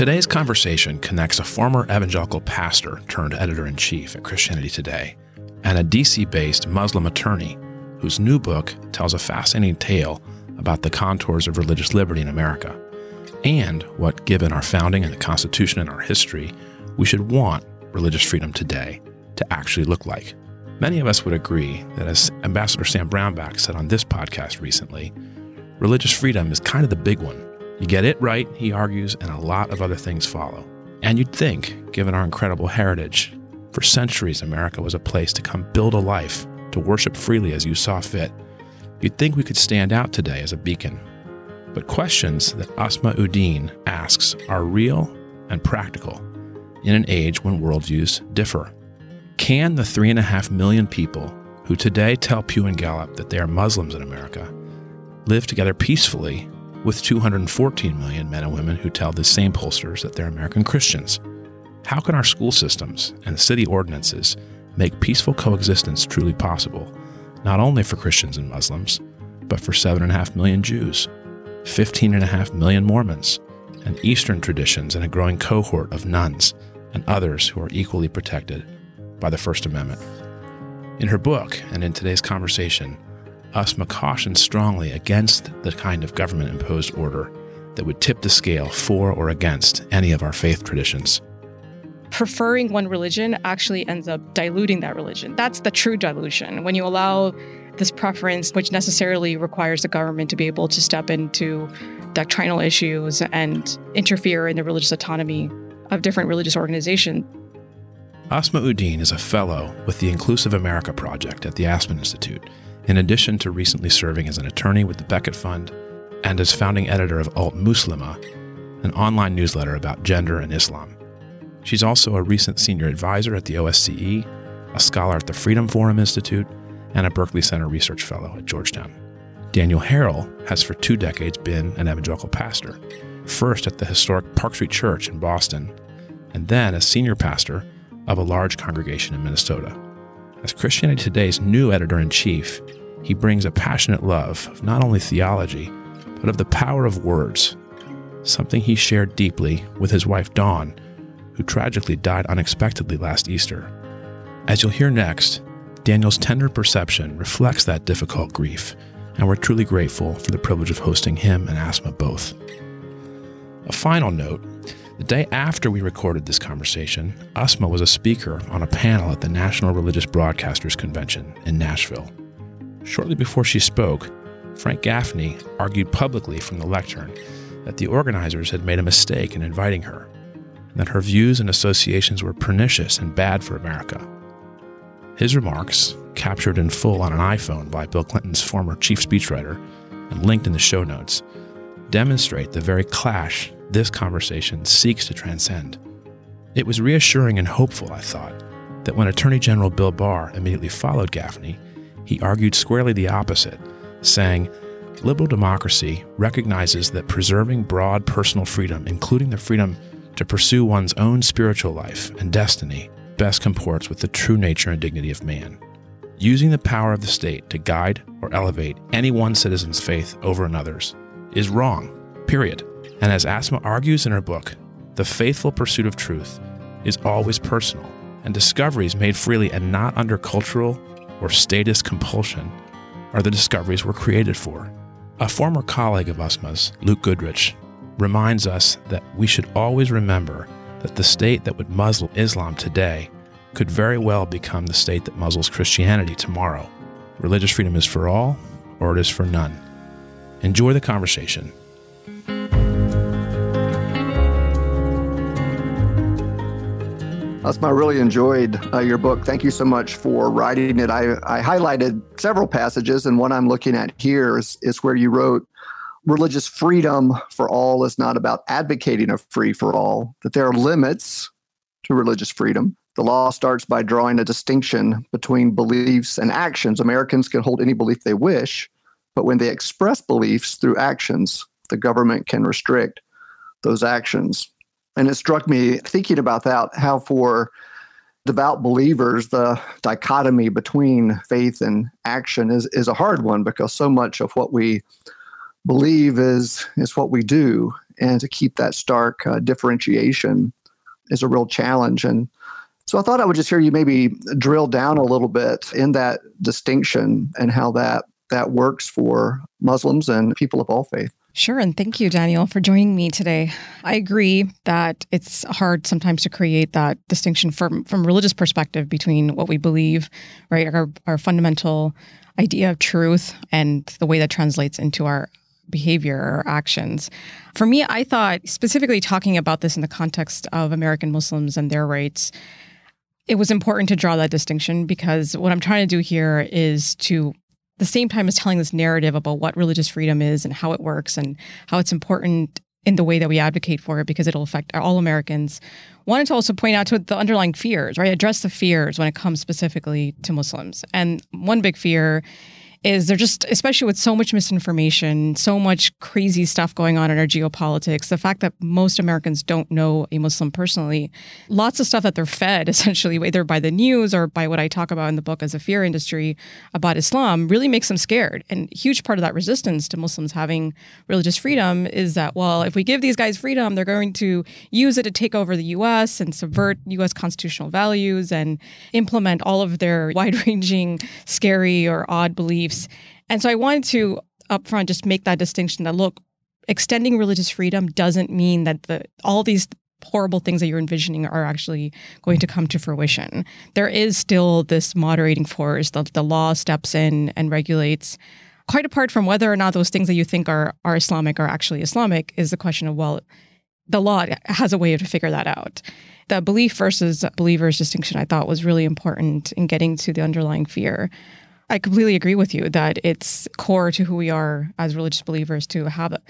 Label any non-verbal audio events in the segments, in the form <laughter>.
Today's conversation connects a former evangelical pastor turned editor in chief at Christianity Today and a DC based Muslim attorney whose new book tells a fascinating tale about the contours of religious liberty in America and what, given our founding and the Constitution and our history, we should want religious freedom today to actually look like. Many of us would agree that, as Ambassador Sam Brownback said on this podcast recently, religious freedom is kind of the big one. You get it right, he argues, and a lot of other things follow. And you'd think, given our incredible heritage, for centuries America was a place to come build a life, to worship freely as you saw fit. You'd think we could stand out today as a beacon. But questions that Asma Uddin asks are real and practical in an age when worldviews differ. Can the three and a half million people who today tell Pew and Gallup that they are Muslims in America live together peacefully with 214 million men and women who tell the same pollsters that they're American Christians? How can our school systems and city ordinances make peaceful coexistence truly possible, not only for Christians and Muslims, but for 7.5 million Jews, 15.5 million Mormons, and Eastern traditions and a growing cohort of nones and others who are equally protected by the First Amendment. In her book and in today's conversation, Asma cautions strongly against the kind of government imposed order that would tip the scale for or against any of our faith traditions. Preferring one religion actually ends up diluting that religion. That's the true dilution. When you allow this preference, which necessarily requires the government to be able to step into doctrinal issues and interfere in the religious autonomy of different religious organizations. Asma Uddin is a fellow with the Inclusive America Project at the Aspen Institute, in addition to recently serving as an attorney with the Becket Fund and as founding editor of Altmuslimah, an online newsletter about gender and Islam. She's also a recent senior advisor at the OSCE, a scholar at the Freedom Forum Institute, and a Berkeley Center research fellow at Georgetown. Daniel Harrell has for two decades been an evangelical pastor, first at the historic Park Street Church in Boston, and then as senior pastor of a large congregation in Minnesota. As Christianity Today's new editor in chief, he brings a passionate love of not only theology, but of the power of words, something he shared deeply with his wife Dawn, who tragically died unexpectedly last Easter. As you'll hear next, Daniel's tender perception reflects that difficult grief, and we're truly grateful for the privilege of hosting him and Asma both. A final note the day after we recorded this conversation, Asma was a speaker on a panel at the National Religious Broadcasters Convention in Nashville. Shortly before she spoke, Frank Gaffney argued publicly from the lectern that the organizers had made a mistake in inviting her, and that her views and associations were pernicious and bad for America. His remarks, captured in full on an iPhone by Bill Clinton's former chief speechwriter and linked in the show notes, demonstrate the very clash this conversation seeks to transcend. It was reassuring and hopeful, I thought, that when Attorney General Bill Barr immediately followed Gaffney, he argued squarely the opposite, saying, Liberal democracy recognizes that preserving broad personal freedom, including the freedom to pursue one's own spiritual life and destiny, best comports with the true nature and dignity of man. Using the power of the state to guide or elevate any one citizen's faith over another's is wrong, period. And as Asma argues in her book, the faithful pursuit of truth is always personal, and discoveries made freely and not under cultural or status compulsion are the discoveries we're created for. A former colleague of Asma's, Luke Goodrich, reminds us that we should always remember that the state that would muzzle Islam today could very well become the state that muzzles Christianity tomorrow. Religious freedom is for all, or it is for none. Enjoy the conversation. Asma, I really enjoyed uh, your book. Thank you so much for writing it. I, I highlighted several passages, and what I'm looking at here is, is where you wrote religious freedom for all is not about advocating a free for all, that there are limits to religious freedom. The law starts by drawing a distinction between beliefs and actions. Americans can hold any belief they wish, but when they express beliefs through actions, the government can restrict those actions. And it struck me thinking about that, how for devout believers, the dichotomy between faith and action is, is a hard one because so much of what we believe is is what we do, and to keep that stark uh, differentiation is a real challenge. And so I thought I would just hear you maybe drill down a little bit in that distinction and how that that works for Muslims and people of all faith. Sure. And thank you, Daniel, for joining me today. I agree that it's hard sometimes to create that distinction from, from religious perspective between what we believe, right, our, our fundamental idea of truth and the way that translates into our behavior or actions. For me, I thought specifically talking about this in the context of American Muslims and their rights, it was important to draw that distinction because what I'm trying to do here is to the same time as telling this narrative about what religious freedom is and how it works and how it's important in the way that we advocate for it because it'll affect all Americans. Wanted to also point out to the underlying fears, right? Address the fears when it comes specifically to Muslims. And one big fear is they're just, especially with so much misinformation, so much crazy stuff going on in our geopolitics, the fact that most Americans don't know a Muslim personally, lots of stuff that they're fed <laughs> essentially, either by the news or by what I talk about in the book as a fear industry about Islam, really makes them scared. And huge part of that resistance to Muslims having religious freedom is that, well, if we give these guys freedom, they're going to use it to take over the US and subvert US constitutional values and implement all of their <laughs> wide ranging, scary, or odd beliefs beliefs. And so I wanted to upfront just make that distinction that look, extending religious freedom doesn't mean that the all these horrible things that you're envisioning are actually going to come to fruition. There is still this moderating force. that the law steps in and regulates. Quite apart from whether or not those things that you think are are Islamic are actually Islamic, is the question of well, the law has a way to figure that out. The belief versus believers distinction I thought was really important in getting to the underlying fear. I completely agree with you that it's core to who we are as religious believers to have a,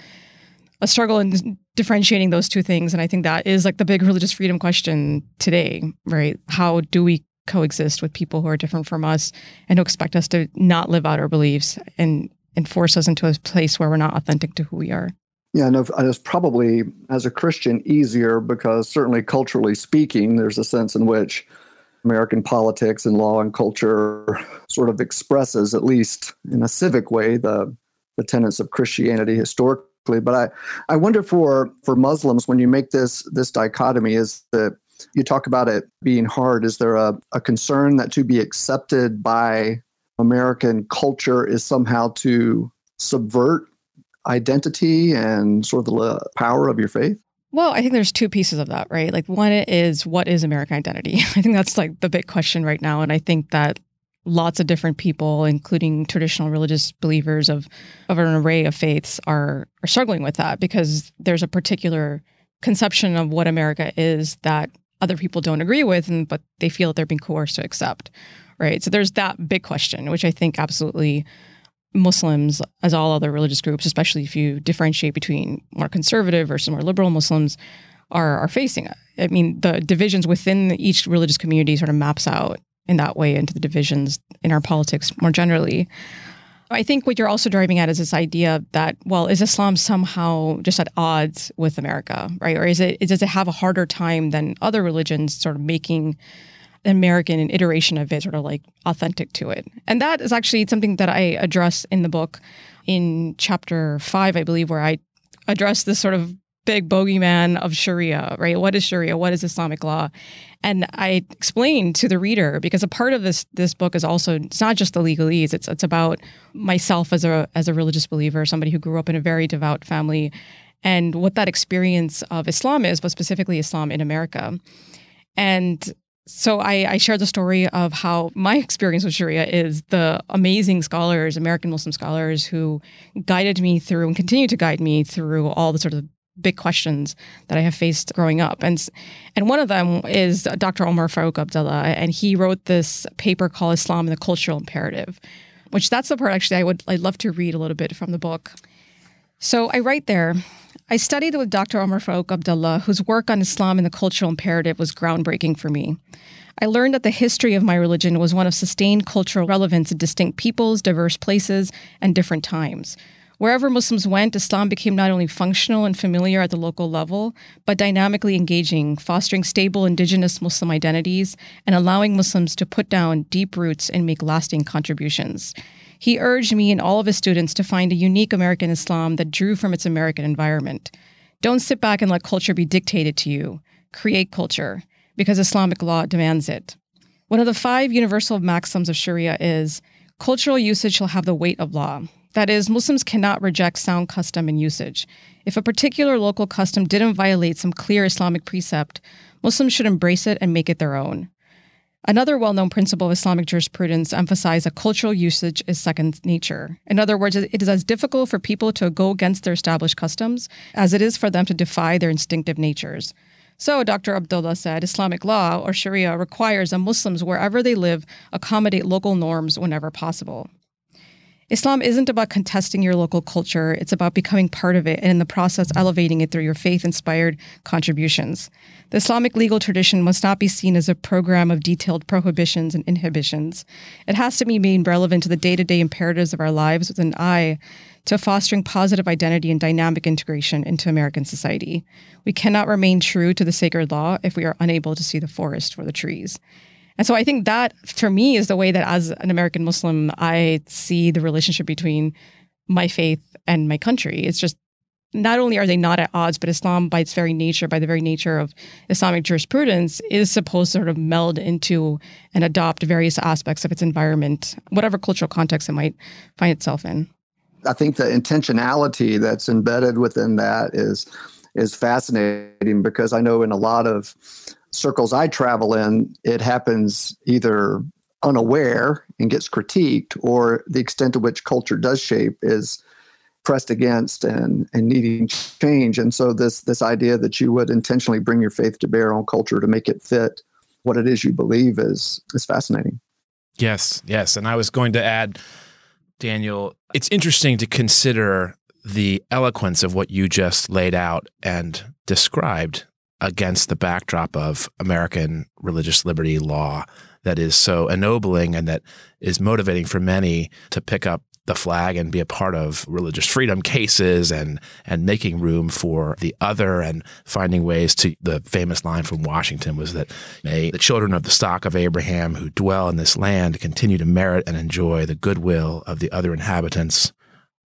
a struggle in differentiating those two things. And I think that is like the big religious freedom question today, right? How do we coexist with people who are different from us and who expect us to not live out our beliefs and, and force us into a place where we're not authentic to who we are? Yeah, no, it's probably as a Christian easier because certainly culturally speaking, there's a sense in which American politics and law and culture sort of expresses, at least in a civic way, the, the tenets of Christianity historically. But I, I wonder for, for Muslims, when you make this, this dichotomy, is that you talk about it being hard, is there a, a concern that to be accepted by American culture is somehow to subvert identity and sort of the power of your faith? Well, I think there's two pieces of that, right? Like one is what is American identity? <laughs> I think that's like the big question right now. And I think that lots of different people, including traditional religious believers of, of an array of faiths, are are struggling with that because there's a particular conception of what America is that other people don't agree with, and but they feel that they're being coerced to accept. Right. So there's that big question, which I think absolutely Muslims, as all other religious groups, especially if you differentiate between more conservative versus more liberal Muslims, are are facing. I mean, the divisions within each religious community sort of maps out in that way into the divisions in our politics more generally. I think what you're also driving at is this idea that, well, is Islam somehow just at odds with America, right? Or is it does it have a harder time than other religions, sort of making American iteration of it, sort of like authentic to it. And that is actually something that I address in the book in chapter five, I believe, where I address this sort of big bogeyman of Sharia, right? What is Sharia? What is Islamic law? And I explain to the reader because a part of this this book is also it's not just the legalese. It's it's about myself as a as a religious believer, somebody who grew up in a very devout family, and what that experience of Islam is, but specifically Islam in America. And so I, I share the story of how my experience with Sharia is the amazing scholars, American Muslim scholars, who guided me through and continue to guide me through all the sort of big questions that I have faced growing up. And and one of them is Dr. Omar Farouk Abdullah, and he wrote this paper called Islam and the Cultural Imperative, which that's the part actually I would I'd love to read a little bit from the book. So I write there. I studied with Dr. Omar Farouk Abdullah, whose work on Islam and the cultural imperative was groundbreaking for me. I learned that the history of my religion was one of sustained cultural relevance in distinct peoples, diverse places, and different times. Wherever Muslims went, Islam became not only functional and familiar at the local level, but dynamically engaging, fostering stable indigenous Muslim identities and allowing Muslims to put down deep roots and make lasting contributions. He urged me and all of his students to find a unique American Islam that drew from its American environment. Don't sit back and let culture be dictated to you. Create culture, because Islamic law demands it. One of the five universal maxims of Sharia is cultural usage shall have the weight of law. That is, Muslims cannot reject sound custom and usage. If a particular local custom didn't violate some clear Islamic precept, Muslims should embrace it and make it their own. Another well known principle of Islamic jurisprudence emphasizes that cultural usage is second nature. In other words, it is as difficult for people to go against their established customs as it is for them to defy their instinctive natures. So, Dr. Abdullah said Islamic law or Sharia requires that Muslims, wherever they live, accommodate local norms whenever possible. Islam isn't about contesting your local culture, it's about becoming part of it and in the process elevating it through your faith inspired contributions. The Islamic legal tradition must not be seen as a program of detailed prohibitions and inhibitions. It has to be made relevant to the day to day imperatives of our lives with an eye to fostering positive identity and dynamic integration into American society. We cannot remain true to the sacred law if we are unable to see the forest for the trees. And so I think that for me is the way that as an American Muslim, I see the relationship between my faith and my country. It's just not only are they not at odds, but Islam, by its very nature, by the very nature of Islamic jurisprudence, is supposed to sort of meld into and adopt various aspects of its environment, whatever cultural context it might find itself in. I think the intentionality that's embedded within that is is fascinating because I know in a lot of circles I travel in, it happens either unaware and gets critiqued, or the extent to which culture does shape is pressed against and, and needing change. And so this this idea that you would intentionally bring your faith to bear on culture to make it fit what it is you believe is is fascinating. Yes, yes. And I was going to add, Daniel, it's interesting to consider the eloquence of what you just laid out and described against the backdrop of American religious liberty law that is so ennobling and that is motivating for many to pick up the flag and be a part of religious freedom cases and and making room for the other and finding ways to the famous line from Washington was that may the children of the stock of Abraham who dwell in this land continue to merit and enjoy the goodwill of the other inhabitants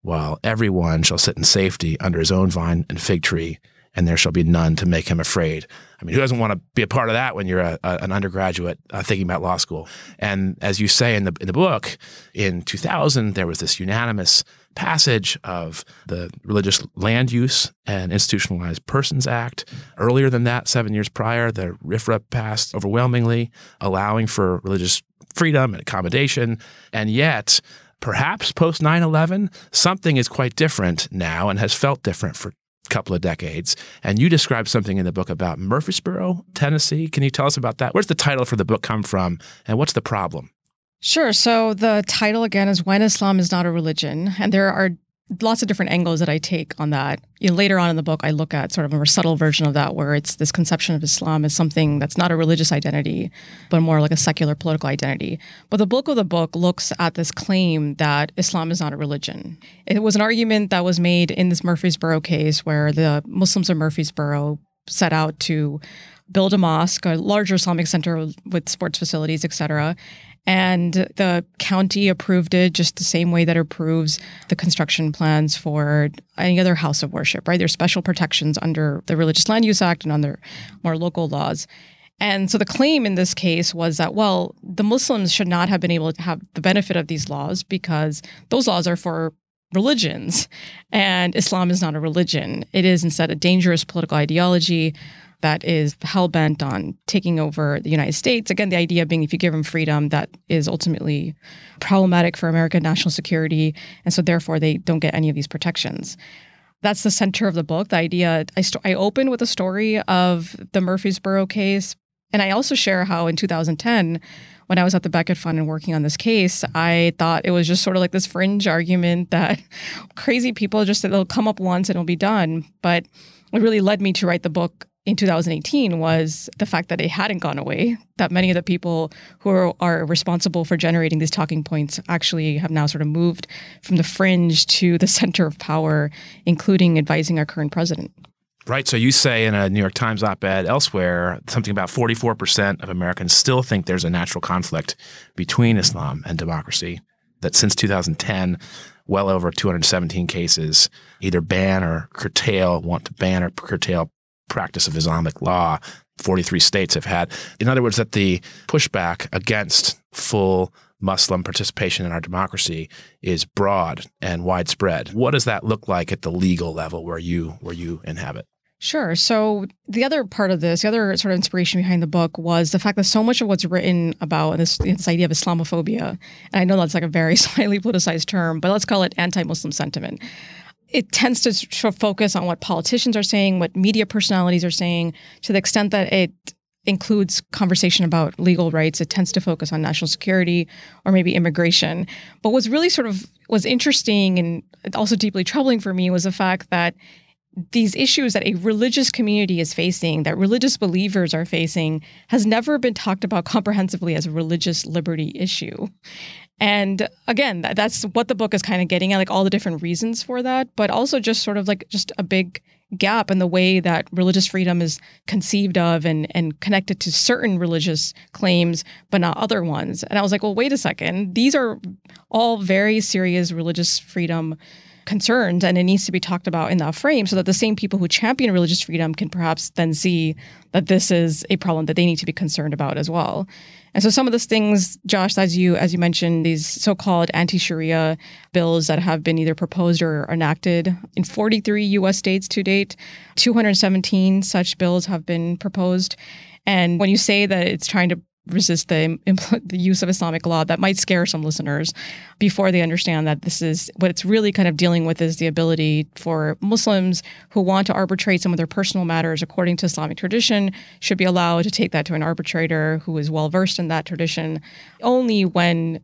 while everyone shall sit in safety under his own vine and fig tree and there shall be none to make him afraid. I mean, who doesn't want to be a part of that when you're a, a, an undergraduate uh, thinking about law school? And as you say in the in the book, in 2000 there was this unanimous passage of the Religious Land Use and Institutionalized Persons Act. Earlier than that, seven years prior, the RFRA passed overwhelmingly, allowing for religious freedom and accommodation, and yet. Perhaps post 9 11, something is quite different now and has felt different for couple of decades. And you described something in the book about Murfreesboro, Tennessee. Can you tell us about that? Where's the title for the book come from and what's the problem? Sure. So the title again is When Islam is Not a Religion. And there are lots of different angles that I take on that. You know, later on in the book, I look at sort of a more subtle version of that, where it's this conception of Islam as something that's not a religious identity, but more like a secular political identity. But the bulk of the book looks at this claim that Islam is not a religion. It was an argument that was made in this Murfreesboro case, where the Muslims of Murfreesboro set out to build a mosque, a larger Islamic center with sports facilities, et cetera. And the county approved it just the same way that approves the construction plans for any other house of worship, right? There's special protections under the Religious Land Use Act and under more local laws. And so the claim in this case was that, well, the Muslims should not have been able to have the benefit of these laws because those laws are for religions and Islam is not a religion. It is instead a dangerous political ideology that is hell bent on taking over the United States. Again, the idea being if you give them freedom, that is ultimately problematic for American national security. And so, therefore, they don't get any of these protections. That's the center of the book. The idea I, st- I open with a story of the Murfreesboro case. And I also share how in 2010, when I was at the Becket Fund and working on this case, I thought it was just sort of like this fringe argument <laughs> that crazy people just, it'll come up once and it'll be done. But it really led me to write the book in 2018 was the fact that it hadn't gone away, that many of the people who are, are, responsible for generating these talking points actually have now sort of moved from the fringe to the <laughs> center of power, including advising our current president. Right. So you say in a New York Times op ed elsewhere something about 44% of Americans still think there's a natural conflict between Islam and democracy. That since 2010, well over 217 cases either ban or curtail, want to ban or curtail practice of Islamic law. 43 states have had. In other words, that the pushback against full Muslim participation in our democracy is broad and widespread. What does that look like at the legal level where you where you inhabit? Sure. So the other part of this, the other sort of inspiration behind the book was the fact that so much of what's written about this, this idea of Islamophobia, and I know that's like a very <laughs> slightly politicized term, but let's call it anti-Muslim sentiment it tends to sort of focus on what politicians are saying, what media personalities are saying, to the extent that it includes conversation about legal rights. It tends to focus on national security or maybe immigration. But what's really sort of was interesting and also deeply troubling for me was the fact that these issues that a religious community is facing, that religious believers are facing, has never been talked about comprehensively as a religious liberty issue. And again, that's what the book is kind of getting at, like all the different reasons for that, but also just sort of like just a big gap in the way that religious freedom is conceived of and, and connected to certain religious claims, but not other ones. And I was like, well, wait a second. These are all very serious religious freedom concerns and it needs to be talked about in that frame so that the same people who champion religious freedom can perhaps then see that this is a problem that they need to be concerned about as well. And so some of those things, Josh, as you as you mentioned, these so-called anti-Sharia bills that have been either proposed or enacted in 43 US states to date, 217 such bills have been proposed. And when you say that it's trying to resist the, the use of Islamic law that might scare some listeners before they understand that this is what it's really kind of dealing with is the ability for Muslims who want to arbitrate some of their personal matters according to Islamic tradition should be allowed to take that to an arbitrator who is well versed in that tradition. Only when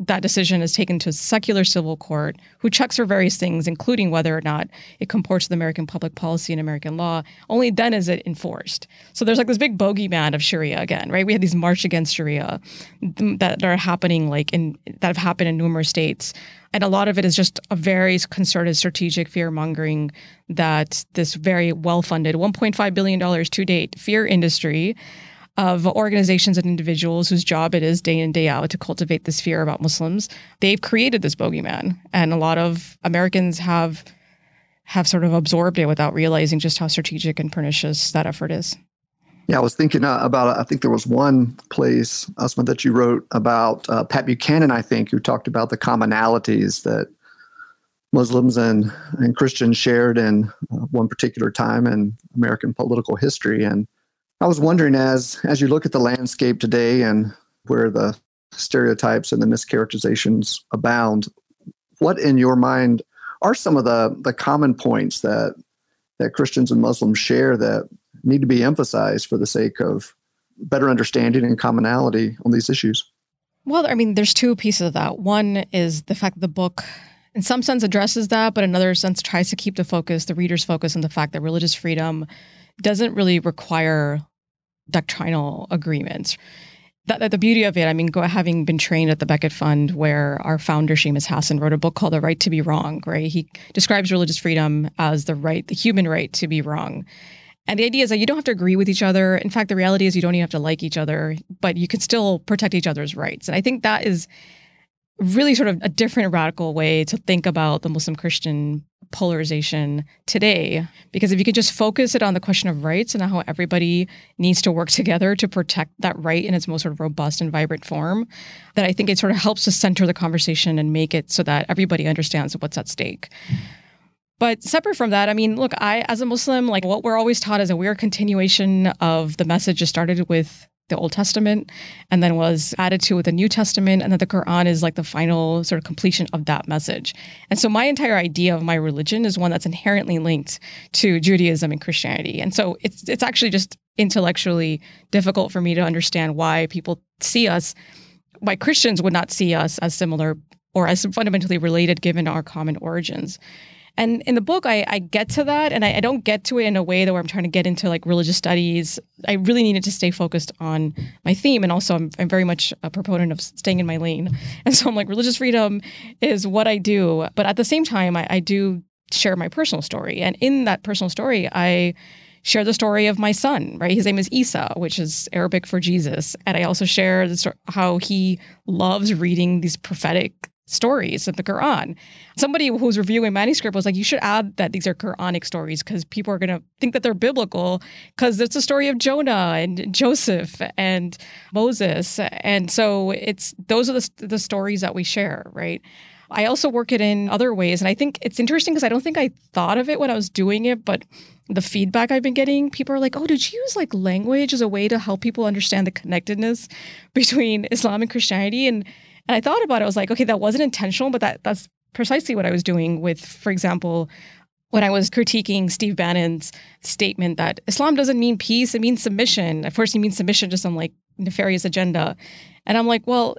that decision is taken to a secular civil court who checks for various things, including whether or not it comports with American public policy and American law. Only then is it enforced. So there's like this big bogeyman of Sharia again, right? We have these march against Sharia that are happening like in that have happened in numerous states. And a lot of it is just a very concerted strategic fear mongering that this very well funded $1.5 billion to date fear industry of organizations and individuals whose job it is day in and day out to cultivate this fear about Muslims. They've created this bogeyman, and a lot of Americans have have sort of absorbed it without realizing just how strategic and pernicious that effort is. Yeah, I was thinking uh, about. I think there was one place, Asma, that you wrote about uh, Pat Buchanan. I think who talked about the commonalities that Muslims and and Christians shared in uh, one particular time in American political history, and I was wondering as as you look at the landscape today and where the stereotypes and the mischaracterizations abound, what in your mind are some of the the common points that that Christians and Muslims share that need to be emphasized for the sake of better understanding and commonality on these issues? Well, I mean, there's two pieces of that. One is the fact that the book, in some sense, addresses that, but in another sense, tries to keep the focus, the reader's focus, on the fact that religious freedom doesn't really require doctrinal agreements. That, that, the beauty of it, I mean, go, having been trained at the Becket Fund, where our founder Seamus Hasson wrote a book called "The Right to Be Wrong," right? He describes religious freedom as the right, the human right to be wrong. And the idea is that you don't have to agree with each other. In fact, the reality is you don't even have to like each other, but you can still protect each other's rights. And I think that is really sort of a different radical way to think about the Muslim Christian polarization today. Because if you could just focus it on the question of rights and how everybody needs to work together to protect that right in its most sort of robust and vibrant form, that I think it sort of helps to center the conversation and make it so that everybody understands what's at stake. But separate from that, I mean, look, I, as a Muslim, like what we're always taught is that a weird continuation of the message that started with the Old Testament and then was added to with the New Testament. And then the Quran is like the final sort of completion of that message. And so my entire idea of my religion is one that's inherently linked to Judaism and Christianity. And so it's it's actually just intellectually difficult for me to understand why people see us, why Christians would not see us as similar or as fundamentally related given our common origins. And in the book, I, I get to that, and I, I, don't get to it in a way that where I'm trying to get into like religious studies. I really needed to stay focused on my theme, and also I'm, I'm very much a proponent of staying in my lane. <laughs> And so I'm like, religious freedom is what I do, but at the same time, I, I do share my personal story, and in that personal story, I share the story of my son, right? His name is Isa, which is Arabic for Jesus. And I also share how he loves reading these prophetic stories of the Quran. Somebody who was reviewing manuscript was like, you should add that these are Quranic stories because people are going to think that they're biblical because it's a story of Jonah and Joseph and Moses. And so it's those are the, the stories that we share, right? I also work it in other ways. And I think it's interesting because I don't think I thought of it when I was doing it, but the feedback I've been getting, people are like, oh, did you use like language as a way to help people understand the connectedness between Islam and Christianity? And and I thought about it. I was like, okay, that wasn't intentional, but that that's precisely what I was doing with, for example, when I was critiquing Steve Bannon's statement that Islam doesn't mean peace, it means submission. At first, he means submission to some like nefarious agenda. And I'm like, well,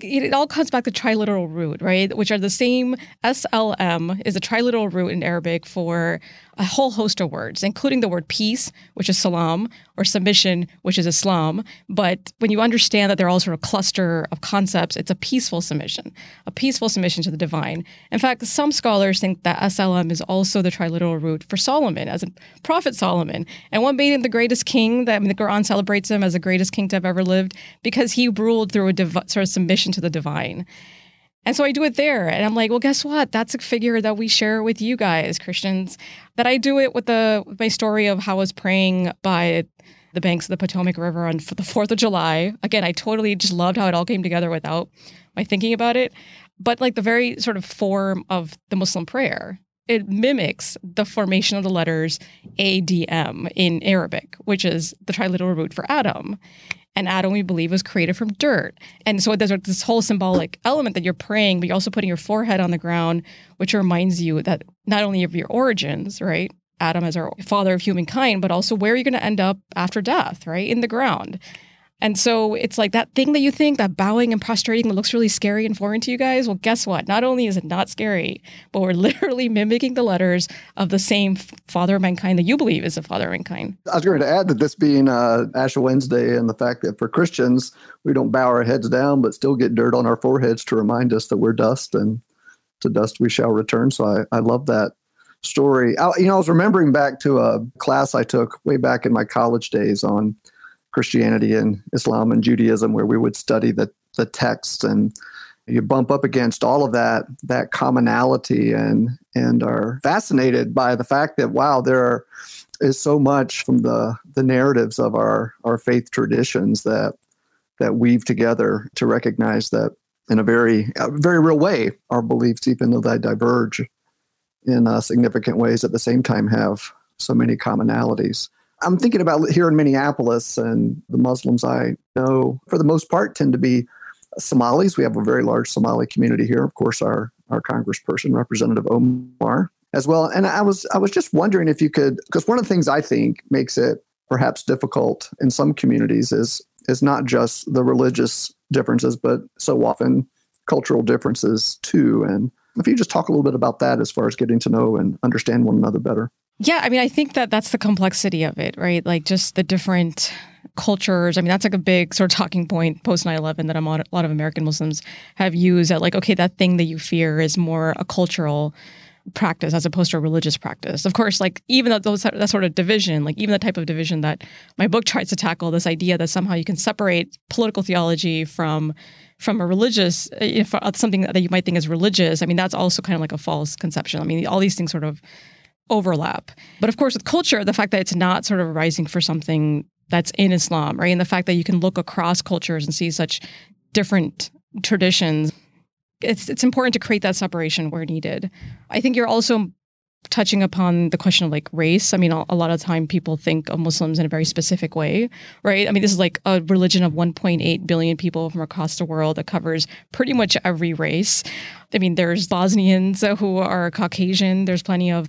it all comes back to triliteral root, right? Which are the same SLM is a triliteral root in Arabic for a whole host of words, including the word peace, which is salam, or submission, which is Islam. But when you understand that they're all sort of cluster of concepts, it's a peaceful submission, a peaceful submission to the divine. In fact, some scholars think that SLM is also the triliteral root for Solomon, as a prophet Solomon. And what made him the greatest king? That I mean, the Quran celebrates him as the greatest king to have ever lived because he ruled through a div- sort of submission to the divine. And so I do it there. And I'm like, well, guess what? That's a figure that we share with you guys, Christians. That I do it with the my story of how I was praying by the banks of the Potomac River on the 4th of July. Again, I totally just loved how it all came together without my thinking about it. But like the very sort of form of the Muslim prayer, it mimics the formation of the letters ADM in Arabic, which is the triliteral root for Adam. And Adam, we believe, was created from dirt. And so there's this whole symbolic element that you're praying, but you're also putting your forehead on the ground, which reminds you that not only of your origins, right? Adam as our father of humankind, but also where you're going to end up after death, right? In the ground. And so it's like that thing that you think, that bowing and prostrating that looks really scary and foreign to you guys. Well, guess what? Not only is it not scary, but we're <laughs> literally mimicking the letters of the same father of mankind that you believe is the father of mankind. I was going to add that this being uh, Ash Wednesday and the fact that for Christians, we don't bow our heads down, but still get dirt on our foreheads to remind us that we're dust and to dust we shall return. So I, I love that story. I, you know, I was remembering back to a class I took way back in my college days on Christianity and Islam and Judaism, where we would study the, the texts and you bump up against all of that that commonality and and are fascinated by the fact that wow there is so much from the the narratives of our our faith traditions that that weave together to recognize that in a very a very real way our beliefs even though they diverge in uh, significant ways at the same time have so many commonalities I'm thinking about here in Minneapolis, and the Muslims I know, for the most part, tend to be Somalis. We have a very large Somali community here. Of course, our our Congressperson, Representative Omar, as well. And I was I was just wondering if you could, because one of the things I think makes it perhaps difficult in some communities is is not just the religious differences, but so often cultural differences too. And if you just talk a little bit about that as far as getting to know and understand one another better. Yeah, I mean, I think that that's the complexity of it, right? Like just the different cultures. I mean, that's like a big sort of talking point post 9 11 that a lot of American Muslims have used that, like, okay, that thing that you fear is more a cultural practice as opposed to a religious practice. Of course, like even that those that sort of division, like even the type of division that my book tries to tackle, this idea that somehow you can separate political theology from from a religious uh, something that you might think is religious. I mean, that's also kind of like a false conception. I mean, all these things sort of overlap. But of course, with culture, the fact that it's not sort of rising for something that's in Islam, right? And the fact that you can look across cultures and see such different traditions, it's it's important to create that separation where needed. I think you're also touching upon the question of like race. I mean, a, a lot of time people think of Muslims in a very specific way, right? I mean, this is like a religion of 1.8 billion people from across the world that covers pretty much every race. I mean, there's Bosnians who are Caucasian. There's plenty of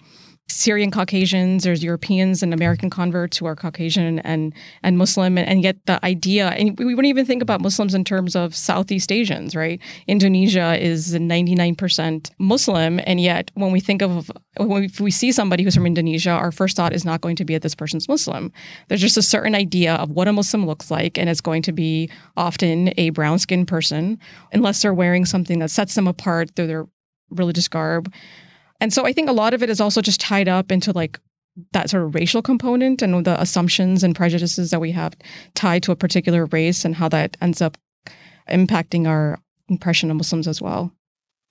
Syrian Caucasians, there's Europeans and American converts who are Caucasian and and Muslim, and, and yet the idea, and we wouldn't even think about Muslims in terms of Southeast Asians, right? Indonesia is 99% Muslim, and yet when we think of when we, we see somebody who's from Indonesia, our first thought is not going to be that this person's Muslim. There's just a certain idea of what a Muslim looks like, and it's going to be often a brown skinned person, unless they're wearing something that sets them apart through their religious garb. And so I think a lot of it is also just tied up into like that sort of racial component and the assumptions and prejudices that we have tied to a particular race and how that ends up impacting our impression of Muslims as well.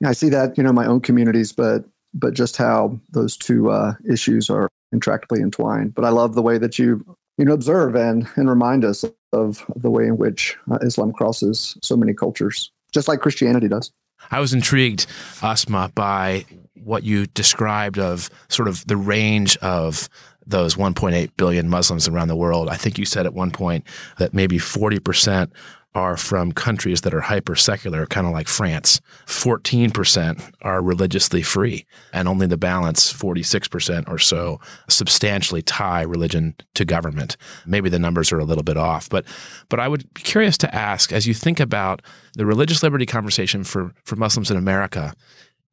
Yeah, I see that, you know, my own communities, but but just how those two uh, issues are intractably entwined. But I love the way that you you know observe and and remind us of the way in which uh, Islam crosses so many cultures, just like Christianity does. I was intrigued, Asma, by what you described of sort of the range of those 1.8 billion Muslims around the world. I think you said at one point that maybe 40% are from countries that are hyper secular, kind of like France. 14% are religiously free, and only the balance, 46% or so, substantially tie religion to government. Maybe the numbers are a little bit off, but but I would be curious to ask as you think about the religious liberty conversation for, for Muslims in America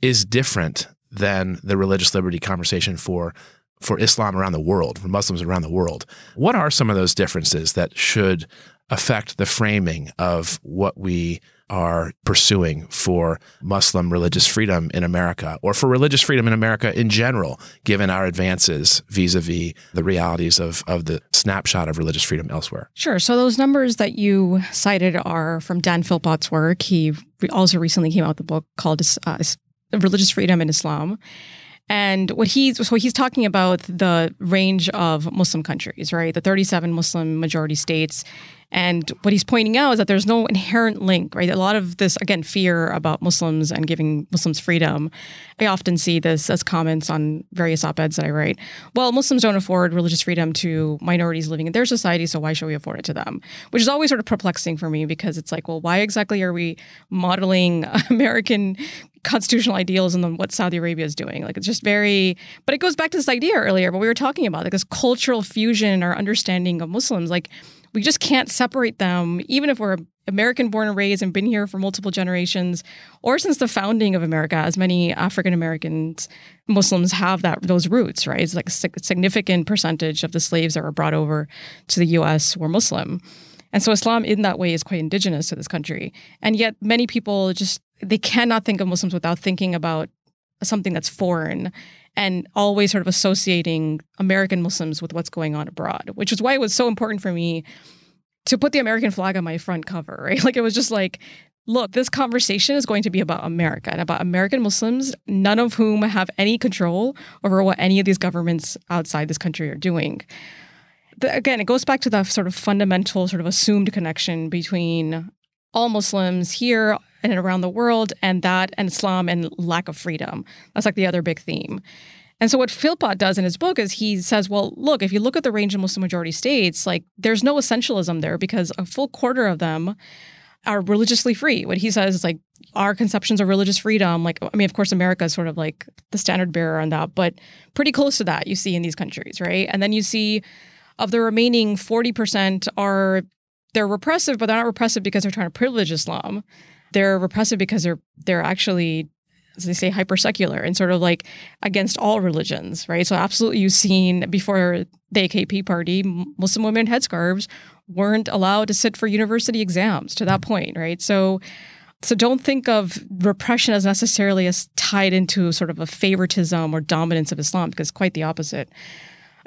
is different than the religious liberty conversation for for Islam around the world, for Muslims around the world. What are some of those differences that should affect the framing of what we are pursuing for Muslim religious freedom in America or for religious freedom in America in general, given our advances vis a vis the realities of, of the snapshot of religious freedom elsewhere? Sure. So, those numbers that you cited are from Dan Philpott's work. He also recently came out with a book called uh, Religious Freedom in Islam. And what he's so he's talking about the range of Muslim countries, right? The 37 Muslim majority states and what he's pointing out is that there's no inherent link, right? A lot of this, again, fear about Muslims and giving Muslims freedom. I often see this as comments on various op eds that I write. Well, Muslims don't afford religious freedom to minorities living in their society, so why should we afford it to them? Which is always sort of perplexing for me because it's like, well, why exactly are we modeling <laughs> American constitutional ideals and then what Saudi Arabia is doing. Like it's just very, but it goes back to this idea earlier, what we were talking about, like this cultural fusion our understanding of Muslims. Like we just can't separate them, even if we're American born and raised and been here for multiple generations, or since the founding of America, as many African Americans, Muslims have that those roots, right? It's like a significant percentage of the slaves that were brought over to the U.S. were Muslim. And so Islam in that way is quite indigenous to this country. And yet many people just they cannot think of Muslims without thinking about something that's foreign and always sort of associating American Muslims with what's going on abroad, which is why it was so important for me to put the American flag on my front cover, <laughs> right? Like it was just like, look, this conversation is going to be about America and about American Muslims, none of whom have any control over what any of these governments outside this country are doing. Again, it goes back to the sort of fundamental, sort of assumed connection between all Muslims here and around the world, and that and Islam and lack of freedom. That's like the other big theme. And so what Philpott does in his book is he says, well, look, if you look at the range of Muslim majority states, like there's no essentialism there because a full quarter of them are religiously free. What he says is like our conceptions of religious freedom, like I mean, of course, America is sort of like the standard bearer on that, but pretty close to that you see in these countries, right? And then you see of the remaining 40% are they're repressive, but they're not repressive because they're trying to privilege Islam they're repressive because they're they're actually as they say hyper secular and sort of like against all religions right? So absolutely you've seen before the akp party muslim women in headscarves weren't allowed to sit for university exams to that point right? So so don't think of repression as necessarily as tied into sort of a favoritism or dominance of islam because quite the opposite.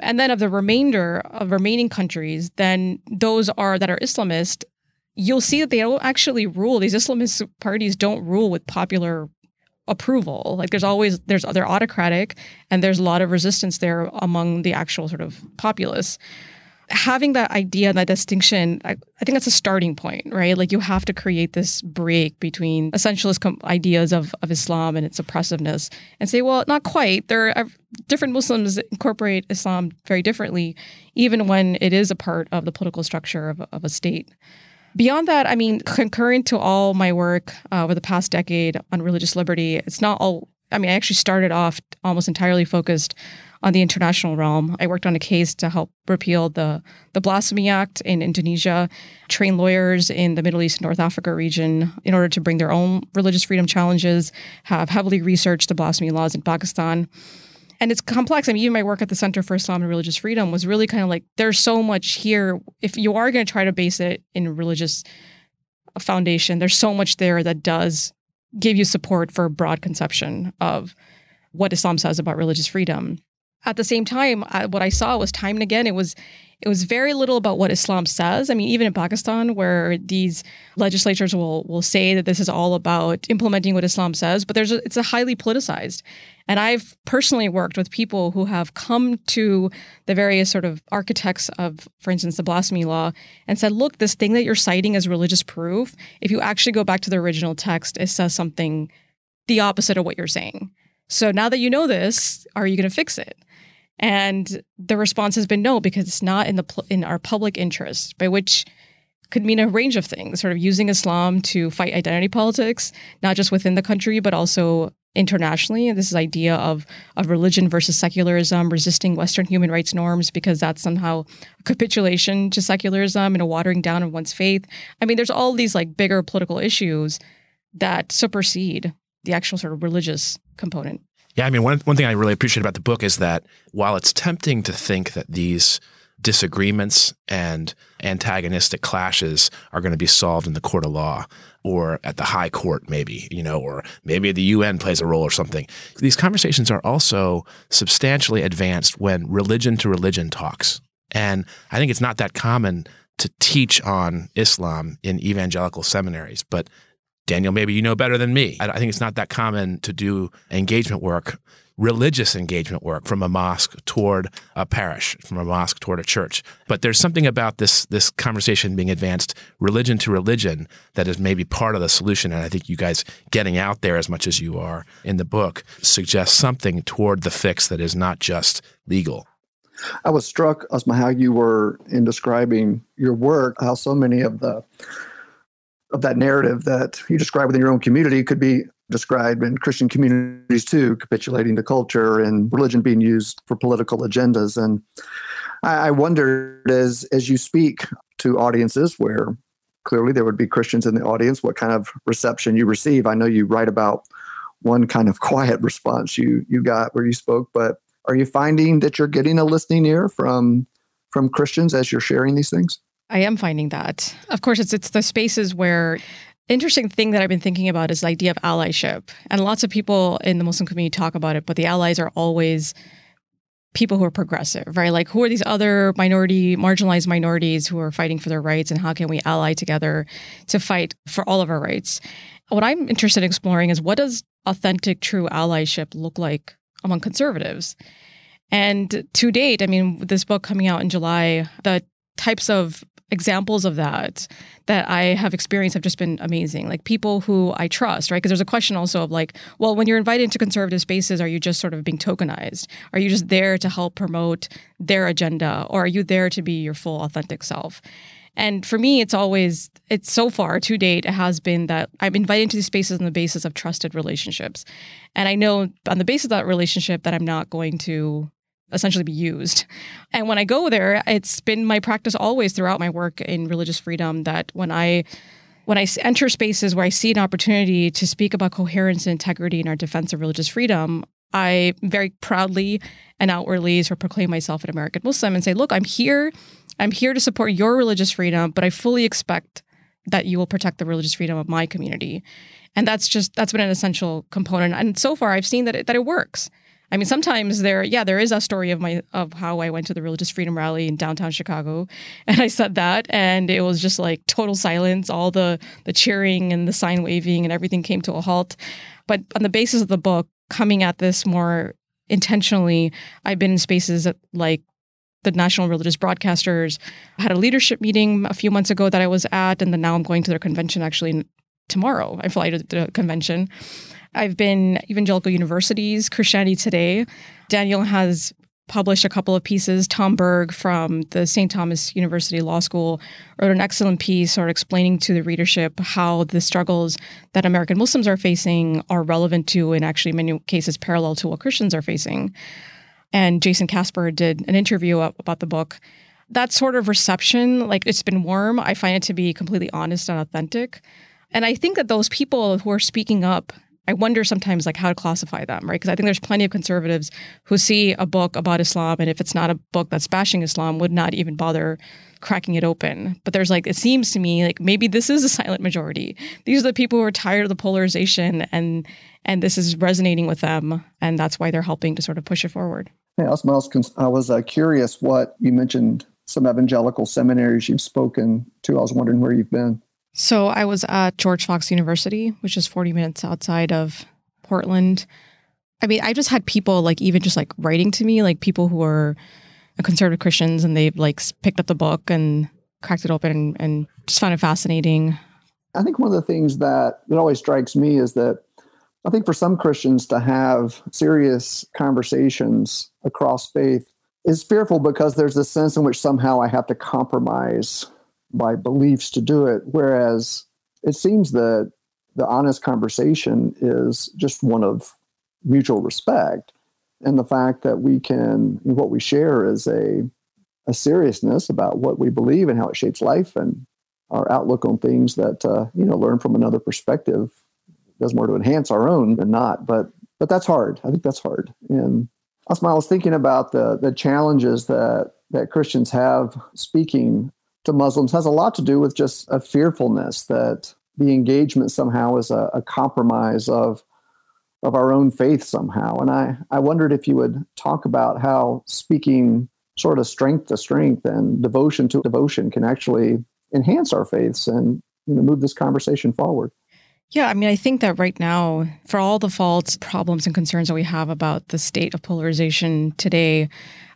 And then of the remainder of remaining countries then those are that are islamist you'll see that they don't actually rule. These Islamist parties don't rule with popular approval. Like there's always there's they're autocratic and there's a lot of resistance there among the actual sort of populace. Having that idea that distinction, I, I think that's a starting point, right? Like you have to create this break between essentialist com- ideas of, of Islam and its oppressiveness and say, well, not quite. There are different Muslims incorporate Islam very differently, even when it is a part of the political structure of, of a state. Beyond that, I mean, concurrent to all my work uh, over the past decade on religious liberty, it's not all I mean, I actually started off almost entirely focused on the international realm. I worked on a case to help repeal the, the Blasphemy Act in Indonesia, train lawyers in the Middle East and North Africa region in order to bring their own religious freedom challenges, have heavily researched the blasphemy laws in Pakistan. And it's complex. I mean, even my work at the Center for Islam and Religious Freedom was really kind of like there's so much here. If you are going to try to base it in religious foundation, there's so much there that does give you support for a broad conception of what Islam says about religious freedom at the same time, I, what I saw was time and again, it was it was very little about what Islam says. I mean, even in Pakistan, where these legislatures will will say that this is all about implementing what Islam says, but there's a, it's a highly politicized. And I've personally worked with people who have come to the various sort of architects of, for instance, the blasphemy law, and said, "Look, this thing that you're citing as religious proof, if you actually go back to the original text, it says something the opposite of what you're saying." So now that you know this, are you going to fix it? And the response has been no, because it's not in the in our public interest, by which could mean a range of things, sort of using Islam to fight identity politics, not just within the country, but also internationally. And this is idea of of religion versus secularism, resisting Western human rights norms because that's somehow a capitulation to secularism and a watering down of one's faith. I mean, there's all these like bigger political issues that supersede the actual sort of religious component. Yeah, I mean, one, one thing I really appreciate about the book is that while it's tempting to think that these disagreements and antagonistic clashes are going to be solved in the court of law or at the high court, maybe, you know, or maybe the UN plays a role or something. These conversations are also substantially advanced when religion to religion talks. And I think it's not that common to teach on Islam in evangelical seminaries, but Daniel, maybe you know better than me. I, think it's not that common to do engagement work, religious engagement work from a mosque toward a parish, from a mosque toward a church. But there's something about this this conversation being advanced religion to religion that is maybe part of the solution. And I think you guys getting out there as much as you are in the book suggests something toward the fix that is not just legal. I was struck, Asma, how you were in describing your work, how so many of the of that narrative that you describe within your own community could be described in Christian communities too, capitulating to culture and religion being used for political agendas. And I, I wondered as as you speak to audiences where clearly there would be Christians in the audience, what kind of reception you receive. I know you write about one kind of <laughs> quiet response you you got where you spoke, but are you finding that you're getting a listening ear from from Christians as you're sharing these things? I am finding that. Of course, it's it's the spaces where interesting thing that I've been thinking about is the idea of allyship. And lots of people in the Muslim community talk about it, but the allies are always people who are progressive, right? Like who are these other minority, marginalized minorities who are fighting for their rights and how can we ally together to fight for all of our rights? What I'm interested in exploring is what does authentic true allyship look like among conservatives? And to date, I mean, this book coming out in July, the types of examples of that that I have experienced have just been amazing. Like people who I trust, right? Because there's a question also of like, well, when you're invited into conservative spaces, are you just sort of being tokenized? Are you just there to help promote their agenda? Or are you there to be your full authentic self? And for me, it's always, it's so far to date, it has been that I'm invited into these spaces on the basis of trusted relationships. And I know on the basis of that relationship that I'm not going to essentially be used. And when I go there, it's been my practice always throughout my work in religious freedom that when I when I enter spaces where I see an opportunity to speak about coherence and integrity in our defense of religious freedom, I very proudly and outwardly sort of proclaim myself an American Muslim and say, look, I'm here. I'm here to support your religious freedom, but I fully expect that you will protect the religious freedom of my community. And that's just that's been an essential component. And so far I've seen that it, that it works. I mean, sometimes there, yeah, there is a story of my of how I went to the religious freedom rally in downtown Chicago, <laughs> and I said that, and it was just like total silence. All the the cheering and the sign waving and everything came to a halt. But on the basis of the book, coming at this more intentionally, I've been in spaces like the National Religious Broadcasters. I had a leadership meeting a few months ago that I was at, and then now I'm going to their convention actually tomorrow. I fly to the convention. I've been evangelical universities, Christianity Today. Daniel has published a couple of pieces. Tom Berg from the St. Thomas University Law School wrote an excellent piece sort of explaining to the readership how the struggles that American Muslims are facing are relevant to and actually in many cases parallel to what Christians are facing. And Jayson Casper did an interview about the book. That sort of reception, like it's been warm. I find it to be completely honest and authentic. And I think that those people who are speaking up I wonder sometimes like how to classify them, right? Because I think there's plenty of conservatives who see a book about Islam and if it's not a book that's bashing Islam, would not even bother cracking it open. But there's like it seems to me like maybe this is a silent majority. These are the people who are tired of the polarization and and this is resonating with them and that's why they're helping to sort of push it forward. Hey, Asma, I was uh, curious what you mentioned some evangelical seminaries you've spoken to. I was wondering where you've been. So I was at George Fox University, which is 40 minutes outside of Portland. I mean, I just had people like even just like writing to me, like people who are conservative Christians and they've like picked up the book and cracked it open and, and just found it fascinating. I think one of the things that that always strikes me is that I think for some Christians to have serious conversations across faith is fearful because there's a sense in which somehow I have to compromise my beliefs to do it. Whereas it seems that the honest conversation is just one of mutual respect. And the fact that we can what we share is a a seriousness about what we believe and how it shapes life and our outlook on things that uh, you know learn from another perspective does more to enhance our own than not. But but that's hard. I think that's hard. And I was thinking about the the challenges that that Christians have speaking to Muslims has a lot to do with just a fearfulness that the engagement somehow is a, a compromise of of our own faith somehow. And I, I wondered if you would talk about how speaking sort of strength to strength and devotion to devotion can actually enhance our faiths and you know move this conversation forward. Yeah, I mean, I think that right now, for all the faults, problems, and concerns that we have about the state of polarization today,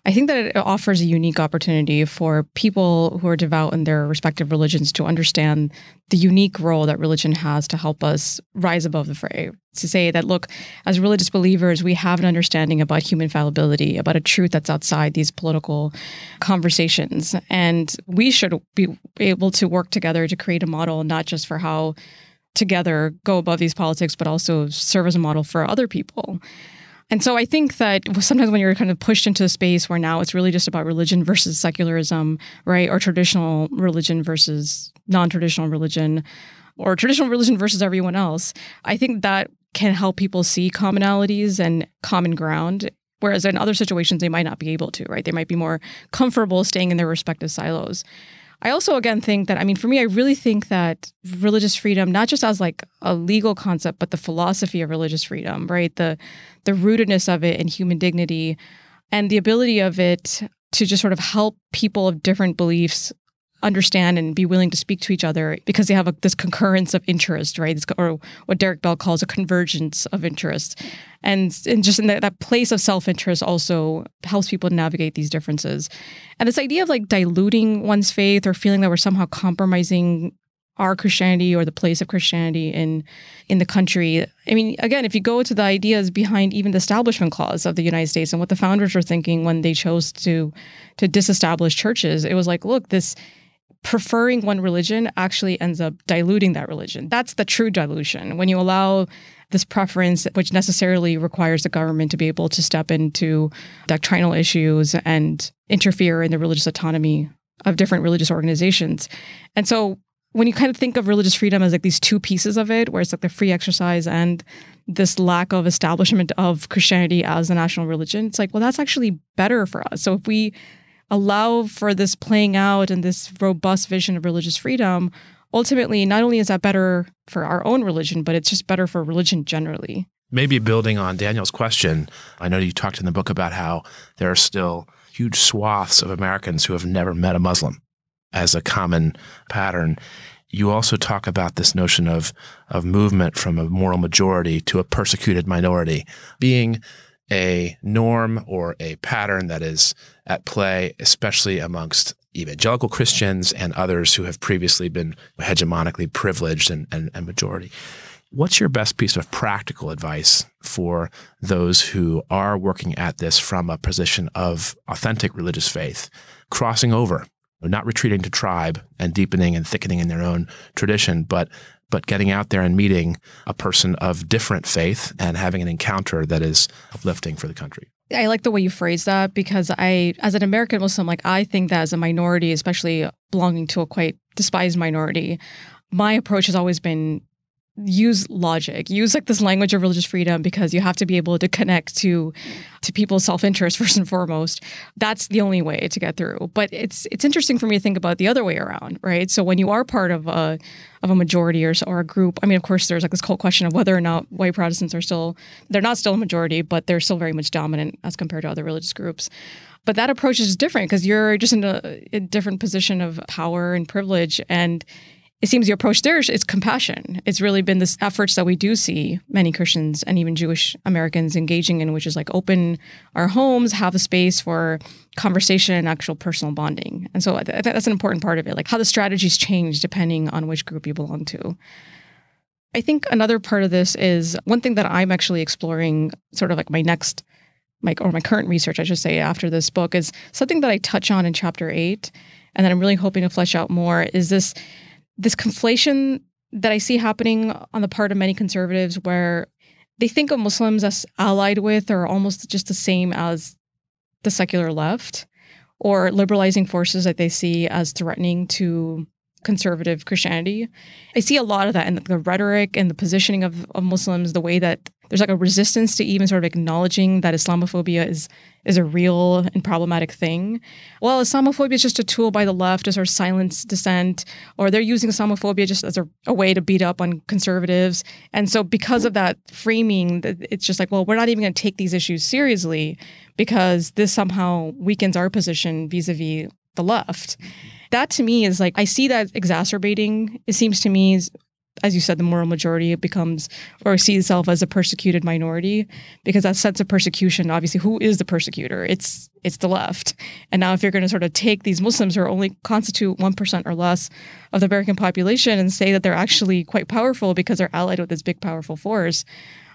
I think that it offers a unique opportunity for people who are devout in their respective religions to understand the unique role that religion has to help us rise above the fray. To say that, look, as religious believers, we have an understanding about human fallibility, about a truth that's outside these political conversations. And we should be able to work together to create a model, not just for how together go above these politics, but also serve as a model for other people. And so I think that sometimes when you're kind of pushed into a space where now it's really just about religion versus secularism, right? Or traditional religion versus non traditional religion, or traditional religion versus everyone else, I think that can help people see commonalities and common ground. Whereas in other situations, they might not be able to, right? They might be more comfortable staying in their respective silos. I also again think that I mean for me I really think that religious freedom not just as like a legal concept but the philosophy of religious freedom, right? The the rootedness of it in human dignity and the ability of it to just sort of help people of different beliefs understand and be willing to speak to each other because they have a, this concurrence of interest, right? Or what Derek Bell calls a convergence of interest. And, and just in that, that place of self interest also helps people navigate these differences. And this idea of like diluting one's faith or feeling that we're somehow compromising our Christianity or the place of Christianity in in the country. I mean, again, if you go to the ideas behind even the Establishment Clause of the United States and what the founders were thinking when they chose to to disestablish churches, it was like, look, this preferring one religion actually ends up diluting that religion. That's the true dilution. When you allow this preference, which necessarily requires the government to be able to step into doctrinal issues and interfere in the religious autonomy of different religious organizations. And so when you kind of think of religious freedom as like these two pieces of it, where it's like the free exercise and this lack of establishment of Christianity as a national religion, it's like, well, that's actually better for us. So if we allow for this playing out and this robust vision of religious freedom, ultimately, not only is that better for our own religion, but it's just better for religion generally. Maybe building on Daniel's question, I know you talked in the book about how there are still huge swaths of Americans who have never met a Muslim as a common pattern. You also talk about this notion of, of movement from a moral majority to a persecuted minority being a norm or a pattern that is at play, especially amongst evangelical Christians and others who have previously been hegemonically privileged and, and, and majority. What's your best piece of practical advice for those who are working at this from a position of authentic religious faith, crossing over, not retreating to tribe and deepening and thickening in their own tradition, but but getting out there and meeting a person of different faith and having an encounter that is uplifting for the country? I like the way you phrase that because I, as an American Muslim, like I think that as a minority, especially belonging to a quite despised minority, my approach has always been use logic. Use like this language of religious freedom because you have to be able to connect to to people's self-interest <laughs> first and foremost. That's the only way to get through. But it's it's interesting for me to think about the other way around right? So when you are part of a of a majority or, or a group i mean of course there's like this whole question of whether or not white protestants are still they're not still a majority but they're still very much dominant as compared to other religious groups. But that approach is different because you're just in a, a different position of power and privilege. And it seems your approach there is compassion. It's really been this efforts that we do see many Christians and even Jewish Americans engaging in, which is like open our homes, have a space for conversation and actual personal bonding. And so I think that's an important part of it, like how the strategies change depending on which group you belong to. I think another part of this is one thing that I'm actually exploring, sort of like my next, my or my current research, I should say, after this book is something that I touch on in chapter eight, and that I'm really hoping to flesh out more. Is this this conflation that I see happening on the part of many conservatives where they think of Muslims as allied with or almost just the same as the secular left or liberalizing forces that they see as threatening to conservative Christianity. I see a lot of that in the rhetoric and the positioning of, of Muslims, the way that there's like a resistance to even sort of acknowledging that Islamophobia is is a real and problematic thing. Well, Islamophobia is just a tool by the left to sort of silence dissent, or they're using Islamophobia just as a, a way to beat up on conservatives. And so, because of that framing, it's just like, well, we're not even going to take these issues seriously because this somehow weakens our position vis-a-vis the left that to me is like I see that exacerbating. It seems to me as you said, the moral majority becomes or sees itself as a persecuted minority because that sense of persecution, obviously, who is the persecutor? It's it's the left. And now if you're going to sort of take these Muslims who are only constitute one percent or less of the American population and say that they're actually quite powerful because they're allied with this big powerful force,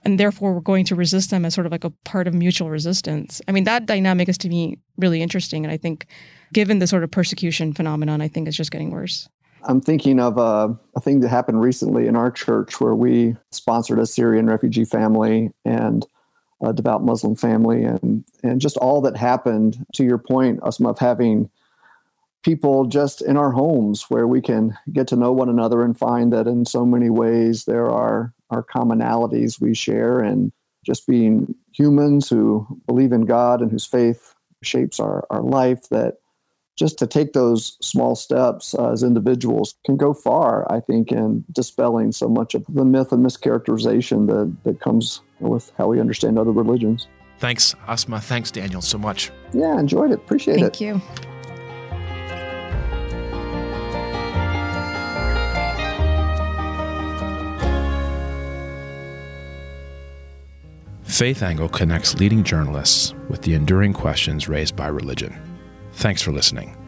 and therefore we're going to resist them as sort of like a part of mutual resistance. I mean, that dynamic is to me really interesting, and I think given the sort of persecution phenomenon, I think it's just getting worse. I'm thinking of a, a, thing that happened recently in our church where we sponsored a Syrian refugee family and a devout Muslim family, and and just all that happened. To your point, Asma, of having people just in our homes where we can get to know one another and find that in so many ways there are our commonalities we share, and just being humans who believe in God and whose faith shapes our, our life that just to take those small steps uh, as individuals can go far, I think, in dispelling so much of the myth and mischaracterization that, that comes with how we understand other religions. Thanks, Asma. Thanks, Daniel, so much. Yeah, enjoyed it. Appreciate Thank it. Thank you. Faith Angle connects leading journalists with the enduring questions raised by religion. Thanks for listening.